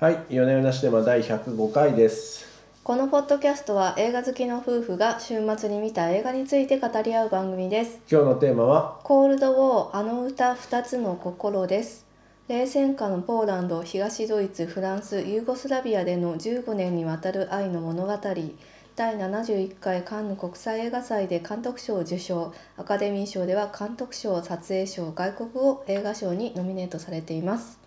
はい、夜な夜なシネマ第105回です。このポッドキャストは映画好きの夫婦が週末に見た映画について語り合う番組です。今日のテーマは、コールドウォーあの歌二つの心です。冷戦下のポーランド、東ドイツ、フランス、ユーゴスラビアでの15年にわたる愛の物語。第71回カンヌ国際映画祭で監督賞を受賞アカデミー賞では監督賞撮影賞外国語映画賞にノミネートされています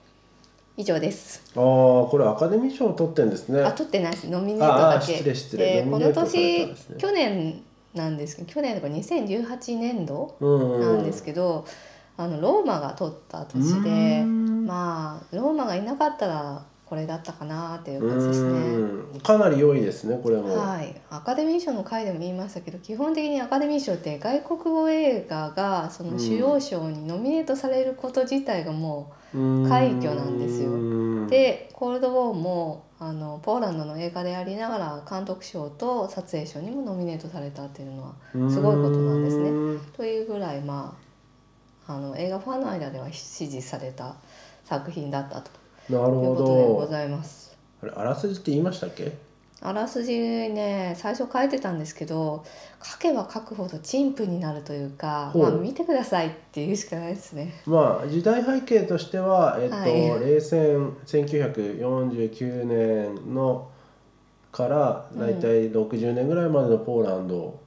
以上ですああ、これアカデミー賞を取ってんですね。あ、撮ってないです。ノミネートだけ。失礼失礼でこのノミネートされた年、ね去年なんですけど、去年とか2018年度なんですけど、あのローマが撮った年うで、んまあローマがいなかったらこれだったかなっていう感じですね。うんかなり良いですね、これも。はい、アカデミー賞の回でも言いましたけど基本的にアカデミー賞って外国語映画がその主要賞にノミネートされること自体がもうん快挙なんですよで「コールドウォーも」あのポーランドの映画でありながら監督賞と撮影賞にもノミネートされたっていうのはすごいことなんですね。うんというぐらいまああの映画ファンの間では支持された作品だったとなるほいうことでごど。ざいます。あれ、あらすじって言いましたっけ？あらすじね最初書いてたんですけど書けば書くほど陳腐になるというか、まあ、見てくださいっていうしかないですね。まあ時代背景としては、えっとはい冷戦1949年のからだいたい60年ぐらいまでのポーランド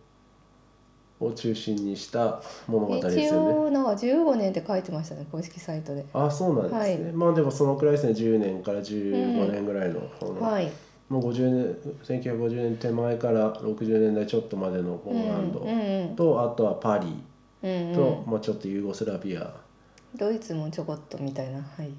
を中心にした物語です一よね。応なんか15年って書いてましたね公式サイトで。あそうなんですね、はい。まあでもそのくらいですね。10年から15年ぐらいの,、このはい、もう50年1950年手前から60年代ちょっとまでのポーランドうんうんと、あとはパリと、まあ、ちょっとユーゴスラビア。ドイツもちょこっとみたいな。はい、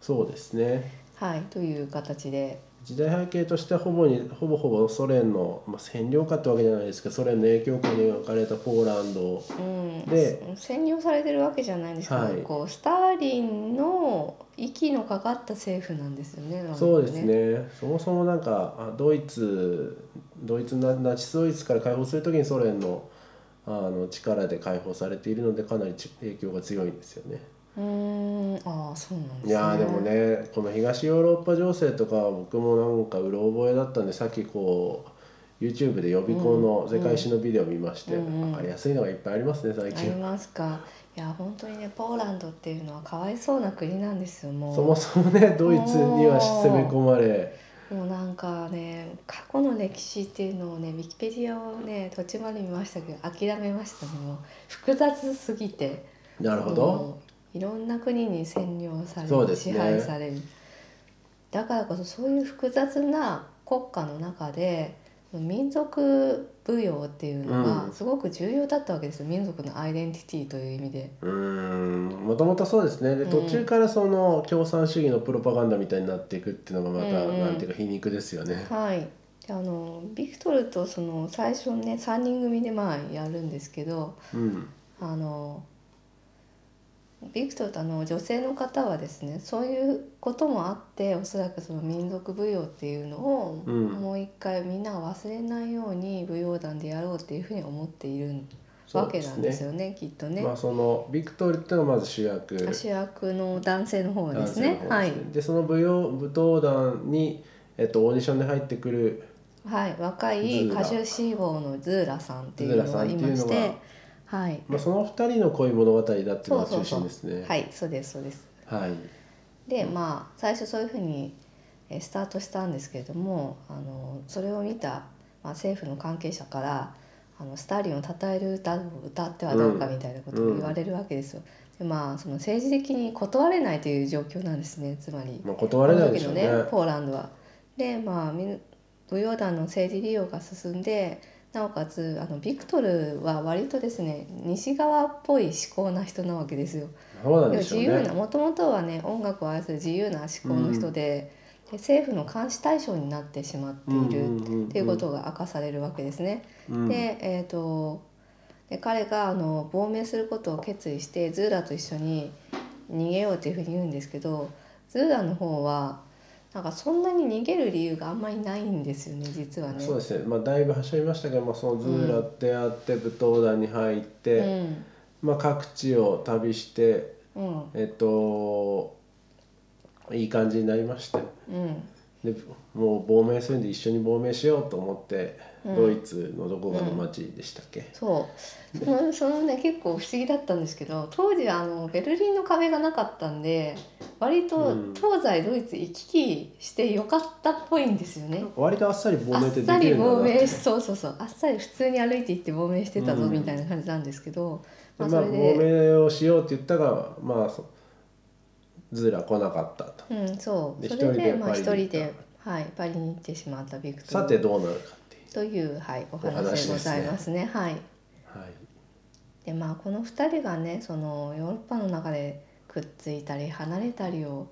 そうですね。はい、という形で時代背景としてはほぼにほぼほぼソ連の、まあ、占領下ってわけじゃないですけどソ連の影響下に置かれたポーランドうん、で占領されてるわけじゃないんですけど、はいこうスターリンの息のかかった政府なんですよね。なんかそうですねそもそもなんかあドイツドイツナナチスドイツから解放する時にソ連のあの力で解放されているのでかなりち影響が強いんですよね。うーん、ああ、そうなんですね。いやーでも。ねこの東ヨーロッパ情勢とか僕もなんかうろ覚えだったんでさっきこう YouTube で予備校の世界史のビデオ見まして、うんうん分かりやすいのがいっぱいありますね最あり近。ますか。いや、本当にね、ポーランドっていうのはかわいそうな国なんですよ。もう。そもそもねドイツには攻め込まれもうなんかね過去の歴史っていうのをねウィキペディアをね途中まで見ましたけど諦めましたねもう複雑すぎてなるほどいろんな国に占領されね。支配される。だからこそそういう複雑な国家の中で民族舞踊っていうのうん。がすごく重要だったわけです。よ、民族のアイデンティティという意味で。うーん。もともとそうですね。でうん。途中からその共産主義のプロパガンダみたいになっていくっていうのがまた、うんうん。なんていうか皮肉ですよね。はい、であのビクトルとその最初ね3人組でまあやるんですけどうん。あのビクトルとあの女性の方はですねそういうこともあっておそらくその民族舞踊っていうのを、うん。もう一回みんなが忘れないように舞踊団でやろうっていうふうに思っているわけなんですよねきっとね。まあそのビクトルっていうのがまず主役。主役の男性の方男です性の方ですね。ねはい、でその舞踊舞踏団に、えっと、オーディションで入ってくるはい、若い歌手志望のズーラさんっていうのがいましてはい、まあ、その二人の恋物語だっていうのが中そうそうそう心ですね。はいそうですそうです。はい。でまあ最初そういうふうにえースタートしたんですけれどもあのそれを見た、まあ、政府の関係者からあのスターリンを称える歌を歌ってはどうかみたいなことを言われるわけですよ。でまあその政治的に断れないという状況なんですねつまり。まあ、断れないでしょうね。あの時のポーランドは。でまあ舞踊団の政治利用が進んでなおかつあのビクトルは割とですね西側っぽい思考な人なわけですよ。そうなんで自しょうね。由なもともとはね音楽を愛する自由な思考の人で,、で政府の監視対象になってしまっているっていうことが明かされるわけですね。うんで,、えー、とで彼があの亡命することを決意してズーラと一緒に逃げようというふうに言うんですけどズーラの方はなんかそんなに逃げる理由があんまりないんですよね実はね。そうですね、まあ、だいぶはしょりましたけど、まあ、そのズーラってあって舞踏団に入って、うん。まあ、各地を旅してうん。えっといい感じになりましてうんでもう亡命するんで一緒に亡命しようと思って、うん。ドイツのどこかの町でしたっけ、そう。そのそのね結構不思議だったんですけど当時あのベルリンの壁がなかったんで割とうん。東西ドイツ行き来してよかったっぽいんですよね。割とあっさり亡あ命ってできるんだなって。亡命しそうそうそう。あっさり普通に歩いて行って亡命してたぞうんみたいな感じなんですけど、まあ、まあ、それ亡で、命をしようって言ったがまあそズーラ来なかったと。うん、そう。でそれでまあ一人ではい、パリに行ってしまったビクトルさてどうなるかっていうという、はい、おお話話でございますね。はい。はい。でまあこの2人がねそのヨーロッパの中でくっついたり離れたりを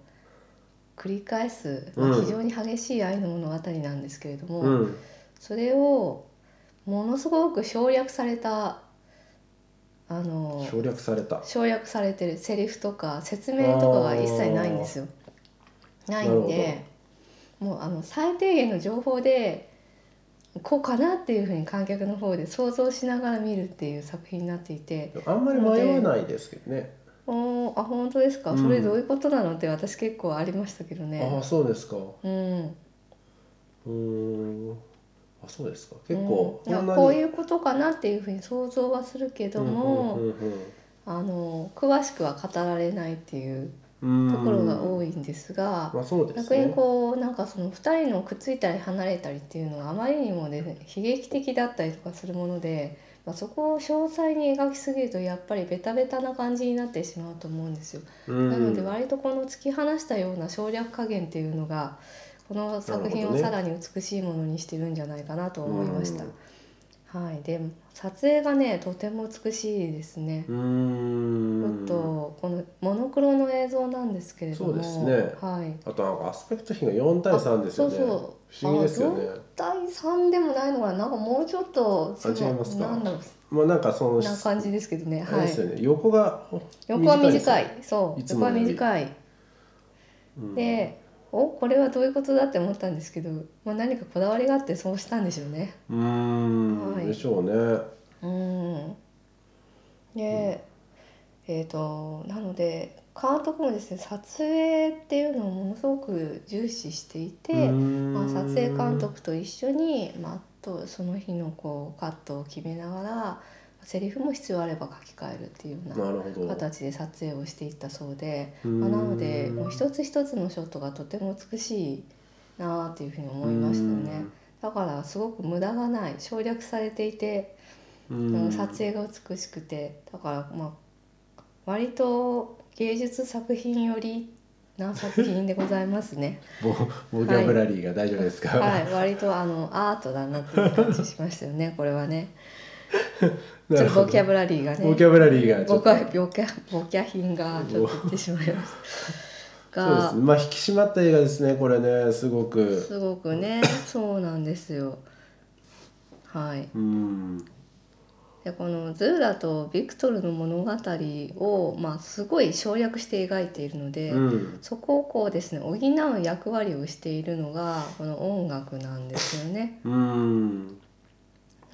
繰り返す、まあうん。非常に激しい愛の物語なんですけれども、うん。それをものすごく省略されたあの省略された。省略されてるセリフとか説明とかが一切ないんですよ。ないんでもうあの最低限の情報でこうかなっていうふうに観客の方で想像しながら見るっていう作品になっていて。あんまり迷わないですけどね。おーあ本当ですか、うん。それどういうことなのって私結構ありましたけどあね。あそうですか。うん。うーんあそうですか。結構うん。こういうことかなっていうふうに想像はするけども、あの詳しくは語られないっていうところが多いんですが、逆にねこうなんかその2人のくっついたり離れたりっていうのがあまりにもね悲劇的だったりとかするもので、まあ、そこを詳細に描きすぎるとやっぱりベタベタな感じになってしまうと思うんですよ。うんなので割とこの突き放したような省略加減っていうのがこの作品をさらに美しいものにしてるんじゃないかなと思いました。はい、で撮影がねとても美しいですね。ちょっとこのモノクロの映像なんですけれども、そうですね。はい。あとなんかアスペクト比が4対3ですよね。あそうそう。不思議ですよね。あ第3でもないのかな。なんかもうちょっとあ違いますか。なんだろまあなんかそのうな感じですけどね。はい。ね、横が横は短い。そう。横は短い。うん。でおこれはどういうことだって思ったんですけど、まあ、何かこだわりがあってそうしたんでしょうね。うーん、はい。でしょうね。うん。で、えっ、となので監督もですね撮影っていうのをものすごく重視していて、まあ、撮影監督と一緒に、まあ、あとその日のこうカットを決めながらセリフも必要あれば書き換えるっていうような形で撮影をしていったそうで、まあ、なのでもう一つ一つのショットがとても美しいなあっていうふうに思いましたね。だからすごく無駄がない省略されていて、撮影が美しくてだからまあ割と芸術作品よりな作品でございますね。ボボキャブラリーが大丈夫ですか、はい、割とあのアートだなっていう感じしましたよね。これはね。ちょっとボキャブラリーがね。ボキャブラリーがちょっとボキャボキャボキャ品がちょっと言ってしまいました。そうでがすねまあ引き締まった映画ですねこれねすごくすごくね、そうなんですよ。はい。うんでこのズーラとビクトルの物語をまあすごい省略して描いているので。うんそこをこうですね補う役割をしているのがこの音楽なんですよね。うん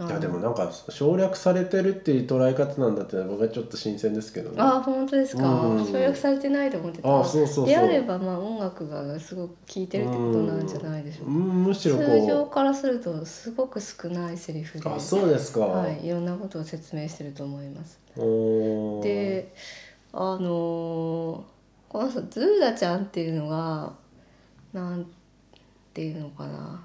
いやでもなんか省略されてるっていう捉え方なんだって僕はちょっと新鮮ですけどね。ああ本当ですか、うん。省略されてないと思ってた。あそうそうそう。であればまあ音楽がすごく聴いてるってことなんじゃないでしょうか、うん。むしろ通常こからするとすごく少ないセリフで。うあそうですか、はい、いろんなことを説明してると思います。であのーこの人ズーラちゃんっていうのがなんていうのかな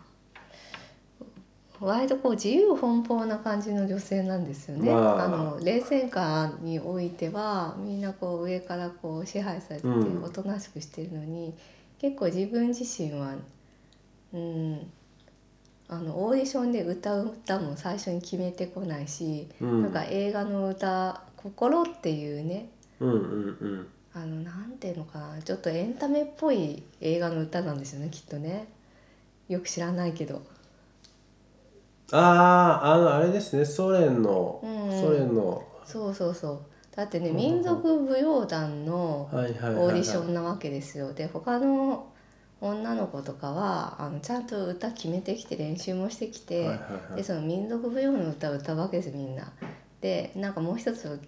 割とこう自由奔放な感じの女性なんですよね。まあ。あの冷戦下においてはみんなこう上からこう支配されておとなしくしてるのに、結構自分自身はうんあのオーディションで歌う歌も最初に決めてこないし、うん。なんか映画の歌「心」っていうねうんうんうん。あのなんていうのかなちょっとエンタメっぽい映画の歌なんですよねきっとね。よく知らないけどあああのあれですねソ連の、うん。ソ連の。そうそうそう。だってねうん民族舞踊団のはいはいはい、はい、オーディションなわけですよ。で他の女の子とかはあのちゃんと歌決めてきて練習もしてきて、はいはいはい。でその民族舞踊の歌を歌うわけですみんな。でなんかもう一つ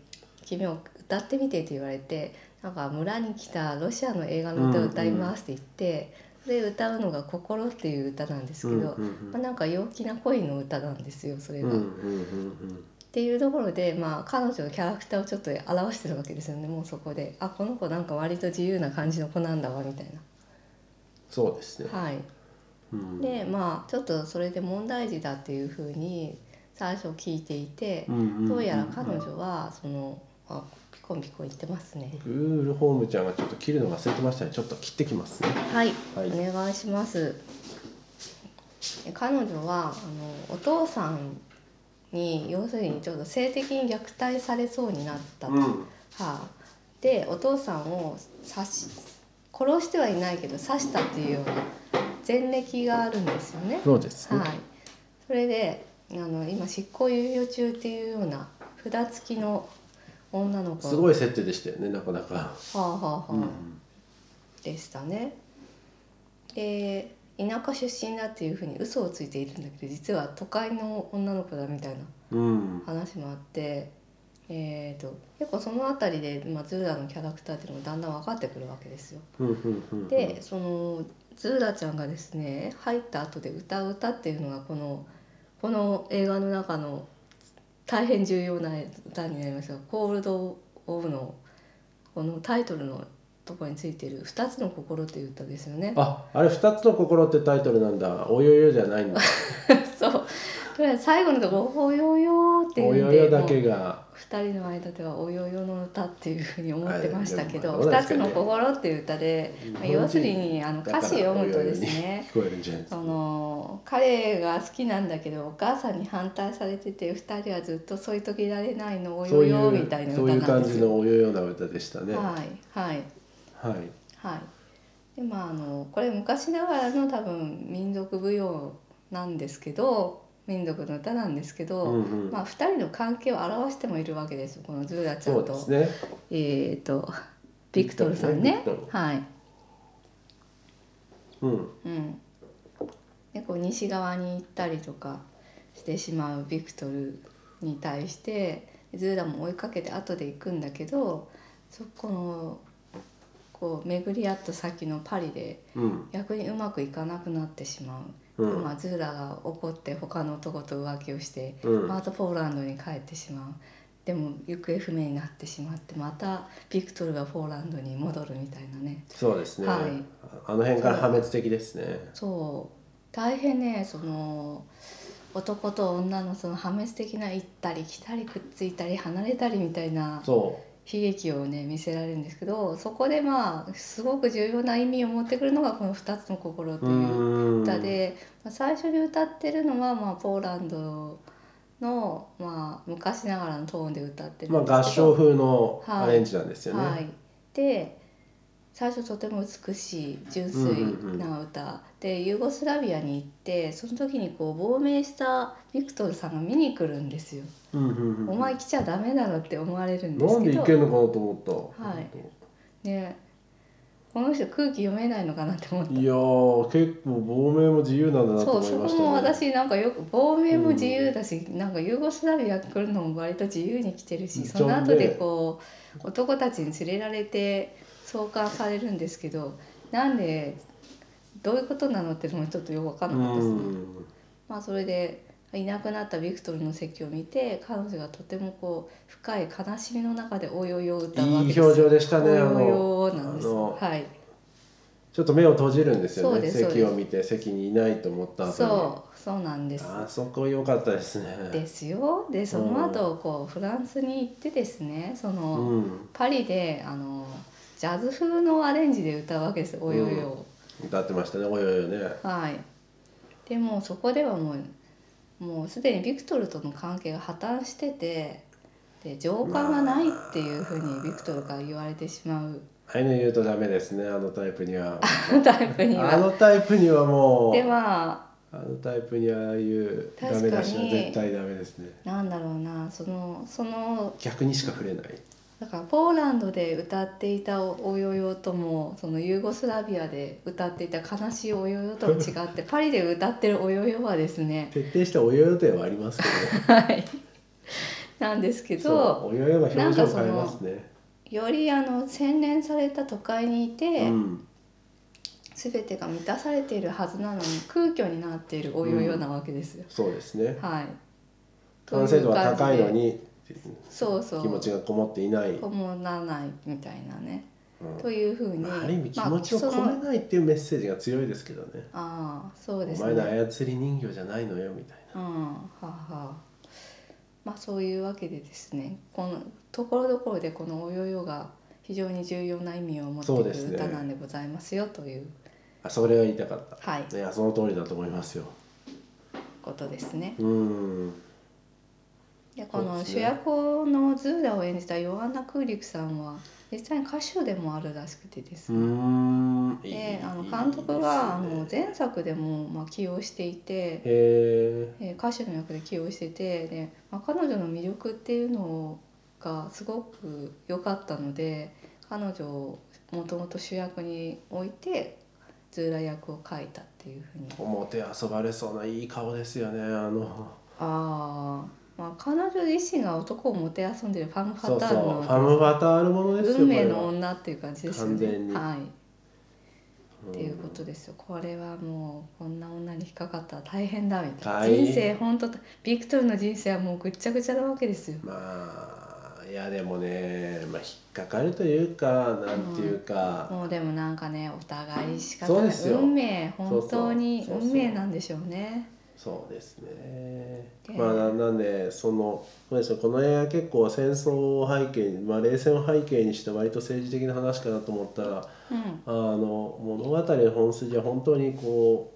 君を歌ってみてって言われてなんか村に来たロシアの映画の歌を歌いますって言って、で歌うのが「心」っていう歌なんですけど、うんうんまあ、なんか陽気な恋の歌なんですよそれが。うんうんうんっていうところで、まあ、彼女のキャラクターをちょっと表してるわけですよねもうそこであこの子なんか割と自由な感じの子なんだわみたいそうですね。な。はい、うんでまあちょっとそれで問題児だっていうふうに最初聞いていてうんうんうんうんどうやら彼女はそのあピコンピコン言ってますね。グールホームちゃんがちょっと切るの忘れてましたね。ちょっと切ってきますね。はい、はいお願いします。で彼女はあのお父さんに要するにちょっと性的に虐待されそうになったと。うん。はあ、でお父さんを刺し殺してはいないけど刺したっていうような前歴があるんですよね。そうですね。はい、それであの今執行猶予中っていうような札付きの女の子すごい設定でしたよね。なかなか。はあはあはあ、うんでしたね。で田舎出身だっていうふうに嘘をついているんだけど実は都会の女の子だみたいなうん。話もあって、えー、と結構その辺りで、まあ、ズーラのキャラクターっていうのもだんだん分かってくるわけですよ。うんうんうん。でそのズーラちゃんがですね入った後で歌う歌っていうのがこのこの映画の中の大変重要な歌になりますが「コールド・オブ」のこのタイトルのところについている「二つの心」っていう歌ですよね。あ、あれ二つの心ってタイトルなんだ。およよじゃないんだ。そうとりあえず最後のところ「およよ」っていおうんでよよだけが。二人の間では「およよの歌」っていうふうに思ってましたけど「はいでもまあ二つの心」っていう歌で、まあ、要するにあの歌詞読むとですねそか。の彼が好きなんだけどお母さんに反対されてて二人はずっと添い遂げられないのおそういよよみうたいなそういう感じ歌なんですよ。のおよよな歌でしたね。ははいはいい。はい。でまああのこれ昔ながらの多分民族舞踊なんですけど民族の歌なんですけど、うんうんまあ二人の関係を表してもいるわけですよこのズーラちゃそんと、ね。えっ、とビクトルさんねはい。うん。うん、でこう西側に行ったりとかしてしまうビクトルに対してズーラも追いかけて後で行くんだけどそこのこう巡り合った先のパリでうん。逆にうまくいかなくなってしまう、うんまあ、ズーラが怒って他の男と浮気をして、うんまたポーランドに帰ってしまう。でも行方不明になってしまってまたビクトルがポーランドに戻るみたいなねそうですね。はいあの辺から破滅的ですね。そう大変ねその男と女のその破滅的な行ったり来たりくっついたり離れたりみたいなそ悲劇をね見せられるんですけどそこでまあすごく重要な意味を持ってくるのがこの「二つの心」う。といううん。歌で、まあ、最初に歌ってるのは、まあ、ポーランドの、まあ、昔ながらのトーンで歌ってるまあ合んですけど唱風のアレンジなんですよね。はい、で最初とても美しい純粋な歌、でユーゴスラビアに行ってその時にこう亡命したビクトルさんが見に来るんですよ。お前来ちゃダメだろって思われるんですなんけどでいけんのかなと思った。はい。ねこの人空気読めないのかなって思ったいやー結構亡命も自由なんだなとそうそこ思いましたね。も私なんかよく亡命も自由だし、なんかユーゴスラビア来るのも割と自由に来てるしうんその後でこう男たちに連れられて送還されるんですけどなんでどういうことなのってのもちょっとよく分かんなかったですね。うん。まあそれでいなくなったビクトルの席を見て彼女がとてもこう深い悲しみの中で「およよ」を歌うわけですいい表情でしたね。あおよなんですはいちょっと目を閉じるんですよね。席を見て席にいないと思った。そうそうなんですあそこ良かったですね。ですよでその後こうフランスに行ってですねその、うん。パリであのジャズ風のアレンジで歌うわけです「およよ」歌ってましたね。およよね。はいでもそこではもうもうすでにビクトルとの関係が破綻しててで情感がないっていうふうにビクトルから言われてしまうあの言うとダメですね。あのタイプには。タイプにあは。のタイプにはもう。でまあのタイプにああいうダメ出しは絶対ダメですね。あなんだろうなそのその逆にしか触れない。だからポーランドで歌っていたおおよよともそのユーゴスラビアで歌っていた悲しいおよよと違ってパリで歌ってるおよよはですね徹底したおよよではありますけはいなんですけど、およよが表情を変えますね。よりあの洗練された都会にいて、うん、全てが満たされているはずなのに空虚になっているおよよなわけですよ。そうですねはい。完成度は高いのにそうそう。気持ちがこもっていない、こもらないみたいなね。うんというふうに。まあ、ある意味気まあ持ちをその込めないっていうメッセージが強いですけどねああそうですお前のね。操り人形じゃないのよみたいうんはあはあ。まあそういうわけでですねこのところどころでこのおよよが非常に重要な意味を持っている歌なんでございますよというなあそれが言いたかったはいいやその通りだと思いますよことですね。うんでこの主役のズーラを演じたヨアンナ・クーリクさんは実際に歌手でもあるらしくてですうね、であの監督があのですね前作でもまあ起用していて、へええー歌手の役で起用しててで、まあ、彼女の魅力っていうのがすごく良かったので彼女をもともと主役に置いてズーラ役を書いたっていうふうに。表遊ばれそうないい顔ですよねあの。ああまあ彼女自身が男をもてあそんでるファム・ファタールのファム・バタールものですよ運命の女っていう感じですよね。はい、うんっていうことですよ。これはもうこんな女に引っかかったら大変だみたいな。人生本当ビクトルの人生はもうぐっちゃぐちゃなわけですよ。まあいやでもね、まあ、引っかかるというかなんていうか、もうでもなんかねお互い仕方ない運命本当に運命なんでしょうね。そうですね。でまあななんでそのそうですね。この映画結構戦争を背景に、まあ、冷戦を背景にして割と政治的な話かなと思ったらうん。あの物語の本筋は本当にこ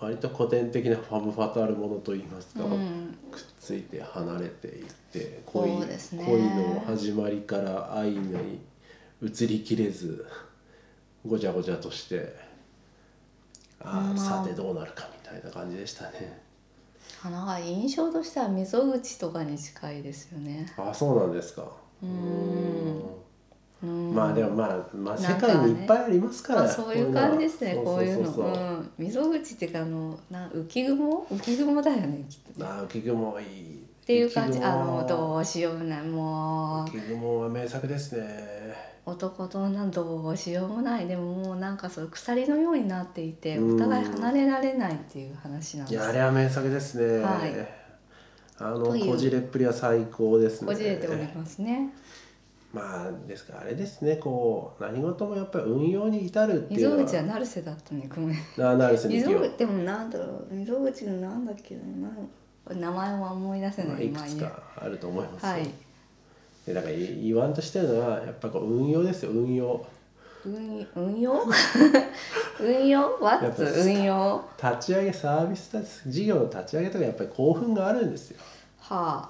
う割と古典的なファム・ファタールものといいますか、うん。くっついて離れていって恋,、ね。恋の始まりから愛に移りきれずごちゃごちゃとしてああ。さてどうなるかみたいな感じでしたね。なんか印象としては溝口とかに近いですよね。ああそうなんですか。うん。うん。うん。まあでもまあ、まあ、世界にいっぱいありますから、まあ、そういう感じですねこういうの溝口っていうかあのな浮雲？浮雲だよねきっとね。ああ浮雲いいっていう感じ。あのどうしようもない。もう。浮雲は名作ですね。男と女どうしようもない。でももうなんかそう鎖のようになっていてうん。お互い離れられないっていう話なんいです。やあれは名作ですね、はい。あのこじれっぷりは最高ですね。こじれておりますね。まあですからあれですね。こう何事もやっぱり運用に至るっていうのは。溝口は成瀬だったねごめん。ななるせ溝に口でもなんだろう。溝口のなんだっけな。なん名前は思い出せまあ、ないいくつかあると思いますよ、はい。でだから言言わんとしてるのはやっぱこう運用ですよ。運用。運運用？運用？やっ What ぱ運用？立ち上げサービス事業の立ち上げとかやっぱり興奮があるんですよ。は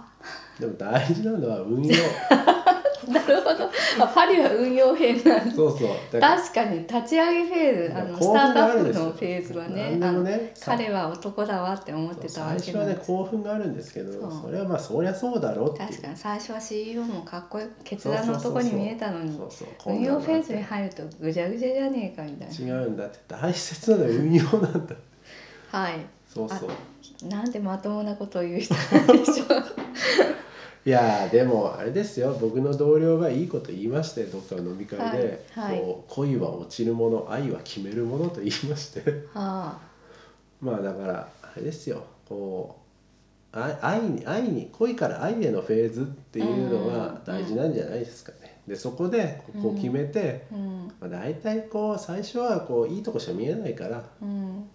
でも大事なのは運用。あ なるほど。あパリは運用編なんだ。そうそう。確かに立ち上げフェーズあのスタートアップのフェーズはねあの彼は男だわって思ってたわ最初はね興奮があるんですけどそれはまあそりゃそうだろう。確かに最初は CEO もかっこよく決断の男に見えたのに運用フェーズにに入るとぐちゃぐちゃじゃねえかみたい違うんだって。大切なのは運用なんだ。なはい。そうそう。なんでまともなことを言う人なんでしょういやーでもあれですよ。僕の同僚がいいこと言いましてどっかの飲み会で、はいはい。こう恋は落ちるもの愛は決めるものと言いまして。はまあだからあれですよ。こう愛愛に愛に恋から愛へのフェーズっていうのが大事なんじゃないですかね。でそこでこう決めて、あうん。まあ、大体こう最初はこういいとこしか見えないから。うん。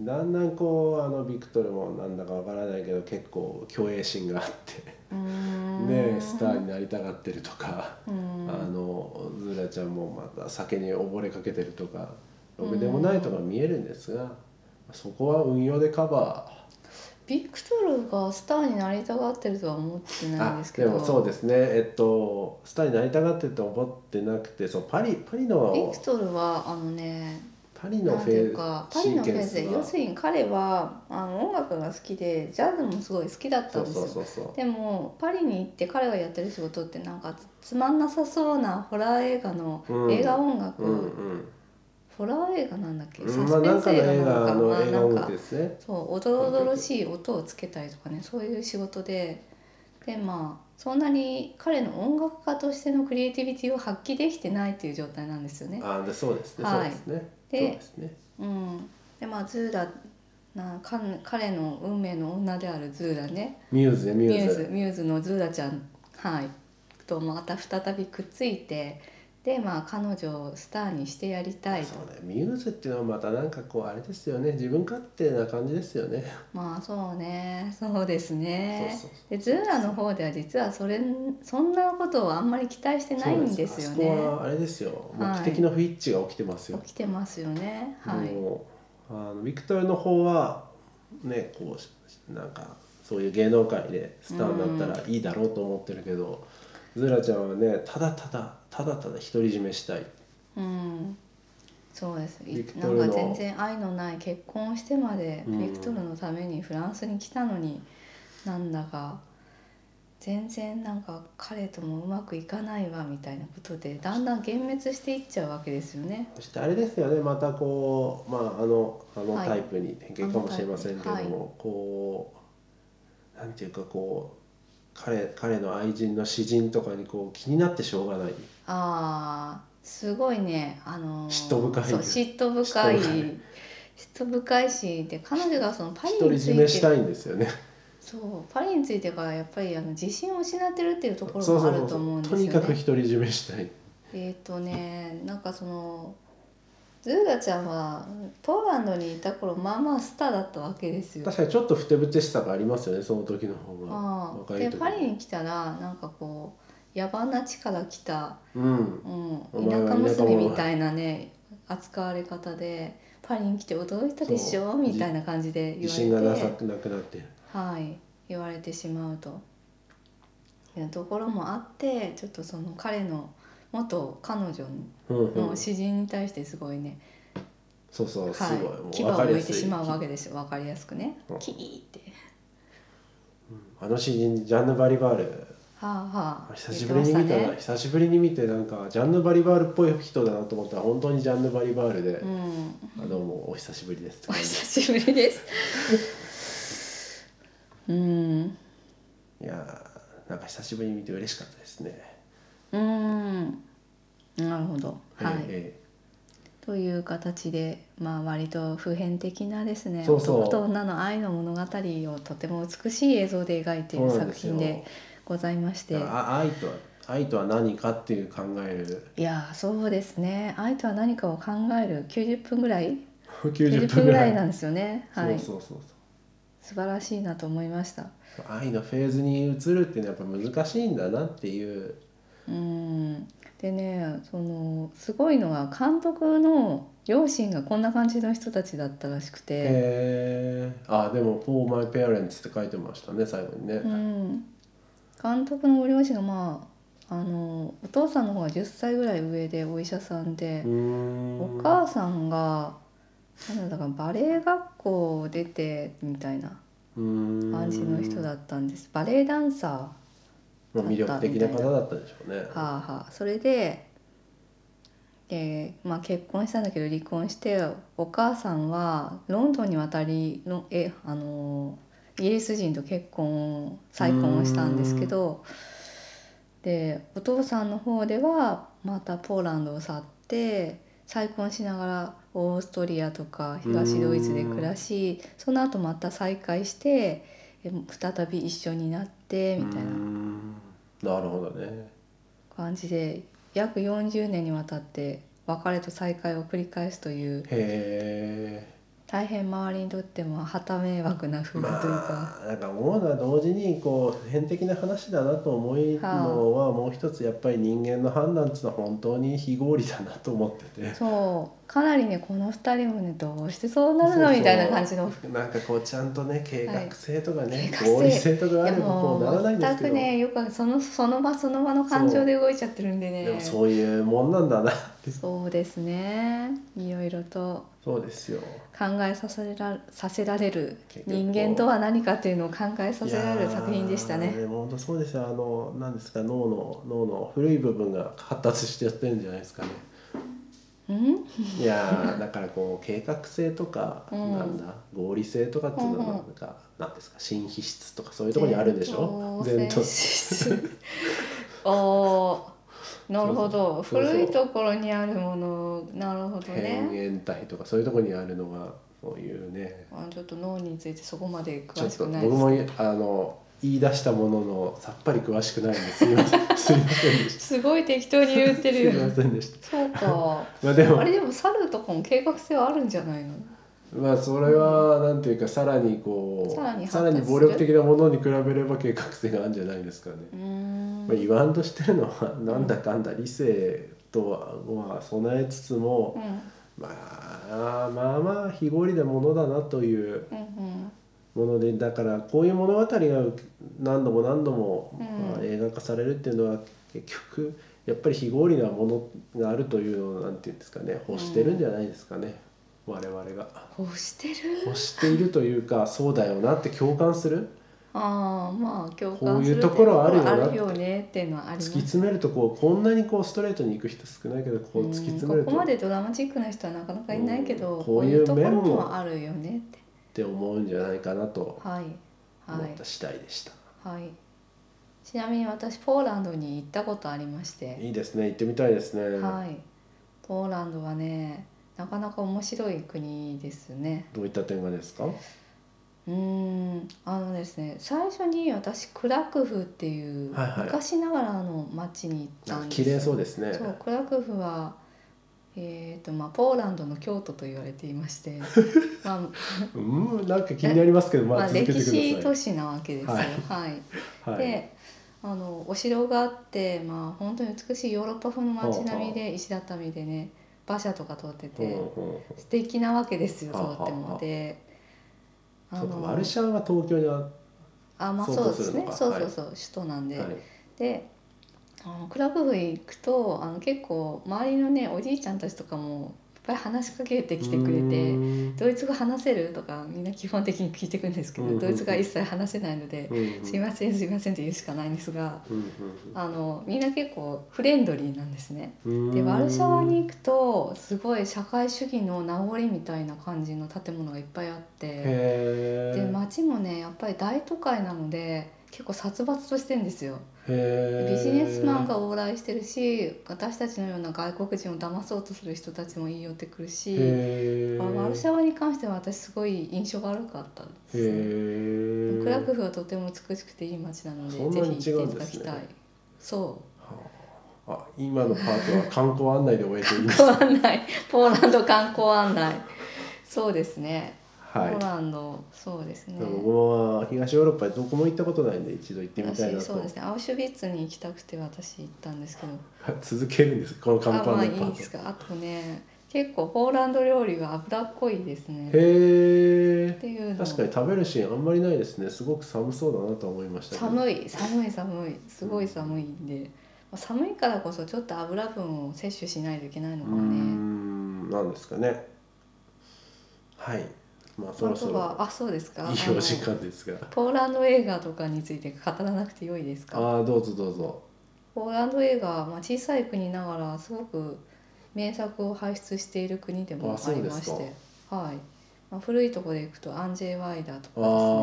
だんだんこうあのビクトルもなんだかわからないけど結構虚栄心があって。ねスターになりたがってるとか、うん。あのズラちゃんもまた酒に溺れかけてるとかろくでもないとか見えるんですが、そこは運用でカバビクトルがスターになりたがってるとは思ってーないんですけど。でもそうですね。えっとスターになりたがってると思ってなくてそうパリパリビのクトルはあのねパリのフェーパリのフェーズで要するに彼はあの音楽が好きでジャズもすごい好きだったんですよ。でもパリに行って彼がやってる仕事ってなんかつつまんなさそうなホラー映画のうん。映画音楽、うんうん。ホラー映画なんだっけ、サスペンス映映画なのかまあなんかそうおどろおどろしい音をつけたりとかねそういう仕事で。でまあそんなに彼の音楽家としてのクリエイティビティを発揮できてないっていう状態なんですよね。あでそうですね、はいそうですねそうでですね。うん、でまあズーラなか彼の運命の女であるズーラね。ミューズねミミューューズズミューズのズーラちゃん。はい。とまた再びくっついてでまあ彼女をスターにしてやりたいと。そうねミューズっていうのはまたなんかこうあれですよね。自分勝手な感じですよね。まあそうね。そうですね。そうそうそうでズーラの方では実はそれそんなことをあんまり期待してないんですよそうあそこねはあれですよ。はい。目的の不一致が起きてますよ、起きてますよね。はい。もうあのビクトルの方はねこうなんかそういう芸能界でスターになったらいいだろうと思ってるけど、ズラちゃんはねただただただただ独り占めしたい。うん。そうです。なんか全然愛のない結婚をしてまでうん。ビクトルのためにフランスに来たのに、なんだか全然なんか彼ともうまくいかないわみたいなことでだんだん幻滅していっちゃうわけですよね。そしてあれですよね。またこうまああのあのはいタイプに典型かもしれませんけども、あのタイプこうなんていうかこう彼彼の愛人の詩人とかにこう気になってしょうがないあーすごいね。あのー嫉妬深いそう嫉妬深い。嫉妬深いしで彼女がそのパリについ占めしたていんですよね。そうパリについてからやっぱりあの自信を失ってるっていうところもあると思うんですよね。とにかく独り占めしたい。えっ、とねなんかそのズーラちゃんはポーランドにいた頃まあまあスターだったわけですよ。確かにちょっとふてぶてしさがありますよねその時の方が。ああ若い時でパリに来たらなんかこう野蛮な地から来た、うん。うん、田舎娘みたいなね扱われ方でパリに来て驚いたでしょそう。みたいな感じで言自信がなさわれてなくなって。はい。言われてしまうと。いうところもあってちょっとその彼の元彼女うんうん。の詩人に対してすごいね、そうそうすごい、もはい、う牙を分かりやすい。てしまうわけですよ。分かりやすくね。うん。キーって。あの詩人ジャンヌ・バリバールはあはあ。久しぶりに見たな、言ってまし久しぶりに見てなんかジャンヌ・バリバールっぽい人だなと思ったら本当にジャンヌ・バリバールで、うん。あどうもお久しぶりですお久しぶりですうん。いやーなんか久しぶりに見て嬉しかったですね。うん。なるほど。はい、えという形でまあ割と普遍的なですねそうそう。男と女の愛の物語をとても美しい映像で描いている作そうなんですよ。品でございまして。愛とは愛とは何かっていう考える。いやそうですね。愛とは何かを考える90分ぐらい。90 90分分ぐらいなんですよね。はい。そうそうそう素晴らしいなと思いました。愛のフェーズに移るっていうのはやっぱ難しいんだなっていう。うん。でねそのすごいのが監督の両親がこんな感じの人たちだったらしくて、へえあでも「For My Parents」って書いてましたね最後にね、うん、監督のご両親がまああのお父さんの方が10歳ぐらい上でお医者さんでお母さんがなんだかバレエ学校を出てみたいな感感じの人だったんです。バレエダンサーまあ、魅力的な方だったでしょうね。はあはあ。それでで、まあ、結婚したんだけど離婚してお母さんはロンドンに渡りのえあのイギリス人と結婚再婚をしたんですけどでお父さんの方ではまたポーランドを去って再婚しながらオーストリアとか東ドイツで暮らしその後また再会してえ再び一緒になってみたいうな。んなるほどね。感じで約40年にわたって別れと再会を繰り返すというへ大変周りにとっても旗迷惑なというか、まあなんか思うのは同時にこう普遍的な話だなと思うのはもう一つやっぱり人間の判断っていうのは本当に非合理だなと思ってて。そう。かなりねこの2人もねどうしてそうなるのみたいな感じの。なんかこうちゃんとね計画性とかね、計画性合理性とかがあればこもうならないうんです全くけど、ねよくそのその場その場の感情で動いちゃってるんでね。でもそういうもんなんだなって。そうですね。いろいろとそうですよ。考えさせらさせられる人間とは何かっていうのを考えさせられる作品でしたね。でも本当そうですよあの何ですか脳の脳の古い部分が発達してやってるんじゃないですかね。うん？いやーだからこう計画性とか、うんなん。だ合理性とかっていうのはうんうん。なんか、なんですか新皮質とかそういうところにあるんでしょ？前頭 おーなるほど。古いところにあるもの。なるほどね。変円体とかそういうところにあるのがそういうね。あちょっと脳についてそこまで詳しくないです僕もあの言い出したもののさっぱり詳しくないんですいません。すいませんでしすごい適当に言ってるすいませんでした。そうか。まあでも。あれでも猿とかも計画性はあるんじゃないの？まあそれはなんていうかさらにこうさらに発達さらに暴力的なものに比べれば計画性があるんじゃないですかね。まあ、言わんとしてるのはなんだかんだ理性とは備えつつもうん。まあまあまあ非合理なものだなというものでだからこういう物語が何度も何度も、映画化されるっていうのは結局やっぱり非合理なものがあるというのをなんていうんですかね欲してるんじゃないですかね、我々が。欲してる。欲しているというかそうだよなって共感する？ああまあ共こ感するういうところあるよなあるよねっていうのはあります。突き詰めるとこうこんなにこうストレートに行く人少ないけどこう突き詰めるとここまでドラマチックな人はなかなかいないけど、うんこういう面ももあるよねって。て思うんじゃないかなとはいはい。思った次第でした、はい。ちなみに私ポーランドに行ったことありまして。いいですね。行ってみたいですね、はい。ポーランドはねなかなか面白い国ですね。どういった点がですか？うーんあのですね最初に私クラクフっていうはいはい。昔ながらの町に行ったんですよ。綺麗そうですね。そうクラクフはえーとまあ、ポーランドの京都と言われていまして、まあうんなんか気になりますけどままあ、歴史都市なわけですよ。はい。はい。はい、であのお城があって、まあ、本当に美しいヨーロッパ風の街並みで石畳でね馬車とか通ってて素敵なわけですよはあはあとっても。であのワルシャワが東京にああまあ相そうですね。そうそうそう、首都なんで。はい。であのクラクフ行くとあの結構周りのねおじいちゃんたちとかもぱい話しかけてきてくれうてドイツ語話せるとかみんな基本的に聞いてくるんですけど、うんうんうん。ドイツ語は一切話せないのでうんう「んすいませんすいません」って言うしかないんですがうんあのみんな結構フレンドリーなんですね。でワルシャワに行くとすごい社会主義の名残みたいな感じの建物がいっぱいあってで街もねやっぱり大都会なので結構殺伐としてんですよ。ビジネスマンが往来してるし私たちのような外国人を騙そうとする人たちも言い寄ってくるし、ワルシャワに関しては私すごい印象が悪かったんです。ねクラクフはとても美しくていい街なのでぜひ行っていただきたい。そあ。今のパートは観光案内で終えていいですか観光案内。ポーランド観光案内。そうですね、はい。ポーランドそうですね。僕も東ヨーロッパでどこも行ったことないんで一度行ってみたいなと。私そうですね。アウシュビッツに行きたくて私行ったんですけど。続けるんですこの観あまあい光案内パート。いですか？あとね結構ポーランド料理が脂っこいですね。へっていうえの。確かに食べるシーンあんまりないですね。すごく寒そうだなと思いました寒い寒い寒い。すごい寒いんで。まあ寒いからこそちょっと油分を摂取しないといけないのうーかもねん。なんですかね。はいまあそあろそろあそうですか。いいお時間ですが。ポーランド映画とかについて語らなくてよいですか？ああどうぞどうぞ。ポーランド映画、まあ、小さい国ながらすごく名作を輩出している国でもありましてはい、まあ、古いところでいくとアンジェ・ワイダーとかあですね。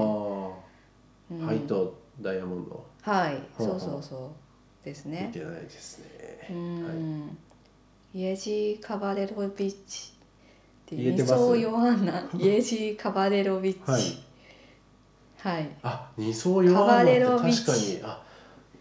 あ、うん。ハイとダイヤモンド。はい、そうう。そうそうです見ね。てないですね。う、ん、イエジー・カバレロビッチっていう言えてますミソヨハンナ イエジー・カバレロビッチ。はいはい。あ二層弱カバいレロビッのって確チかにあ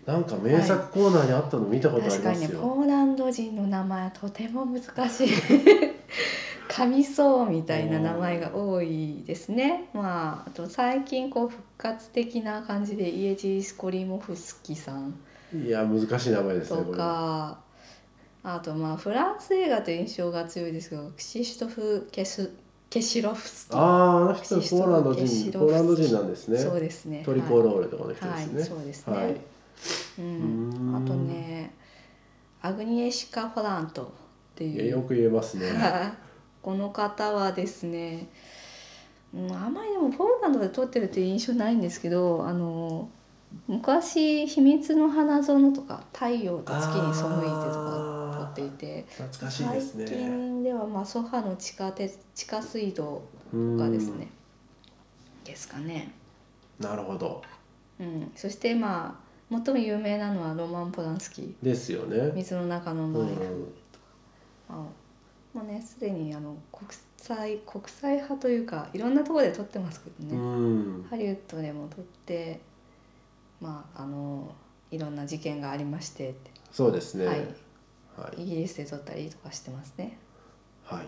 なんか名作コーナーにあったの見たことあり確かにね、ますよ、ポーランド人の名前はとても難しい。神そうみたいな名前が多いですね。まあ、あと最近こう復活的な感じでイエジー・スコリモフスキさんいや難しい名前ですねとかあとまあフランス映画という印象が強いですけどクシシュトフ・ケスケシロフスキあああの人ポーランド人ポーランド人なんですね。そうですねトリコロールとかの人はい、ですね。はい、そうですね、はい、うん、んあとねアグニエシカ・フォラントっていう。よく言えますね。この方はですね、うん、あまりでもポーランドで撮ってるという印象ないんですけどあの昔「秘密の花園」とか「太陽と月に背いて」とか撮っていて。懐かしい最ですね。近ではまあソファの地下鉄地下水道うーんがですねですかね。なるほど。うん、そしてまあ最も有名なのはロマン・ポランスキー。ですよね。水の中のうん前、あもうねすでにあの国際国際派というかいろんなところで撮ってますけどうね、ん。ハリウッドでも撮ってまああのいろんな事件がありましてそうですね。ははいい。イギリスで撮ったりとかしてますね。はい。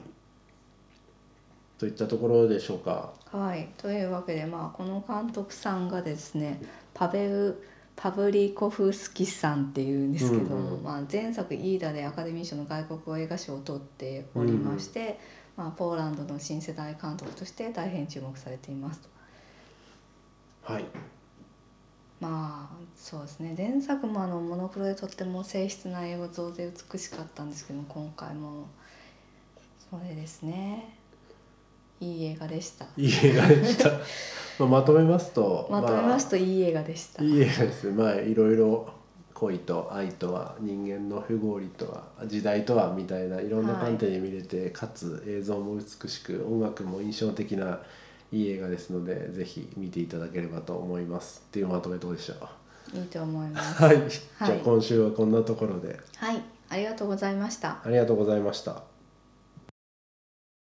といったところでしょうか。はい、というわけで、まあ、この監督さんがですねパベル・パブリコフスキさんっていうんですけども、うんうんまあ、前作「イーダ」でアカデミー賞の外国語映画賞を取っておりまして、まあ、ポーランドの新世代監督として大変注目されていますと。はい。まあそうですね前作もあのモノクロでとっても静筆な映像で美しかったんですけども今回もそれですねいい映画でしたいい映画でした。まあまとめますと。まとめますといい映画でした、いい映画ですね。まあいろいろ恋と愛とは人間の不合理とは時代とはみたいないろんな観点で見れて、かつ映像も美しく音楽も印象的ないい映画ですのでぜひ見ていただければと思います。っていうまとめどうでしょういいと思います。はい、じゃあ今週はこんなところで。はい。ありがとうございました。ありがとうございました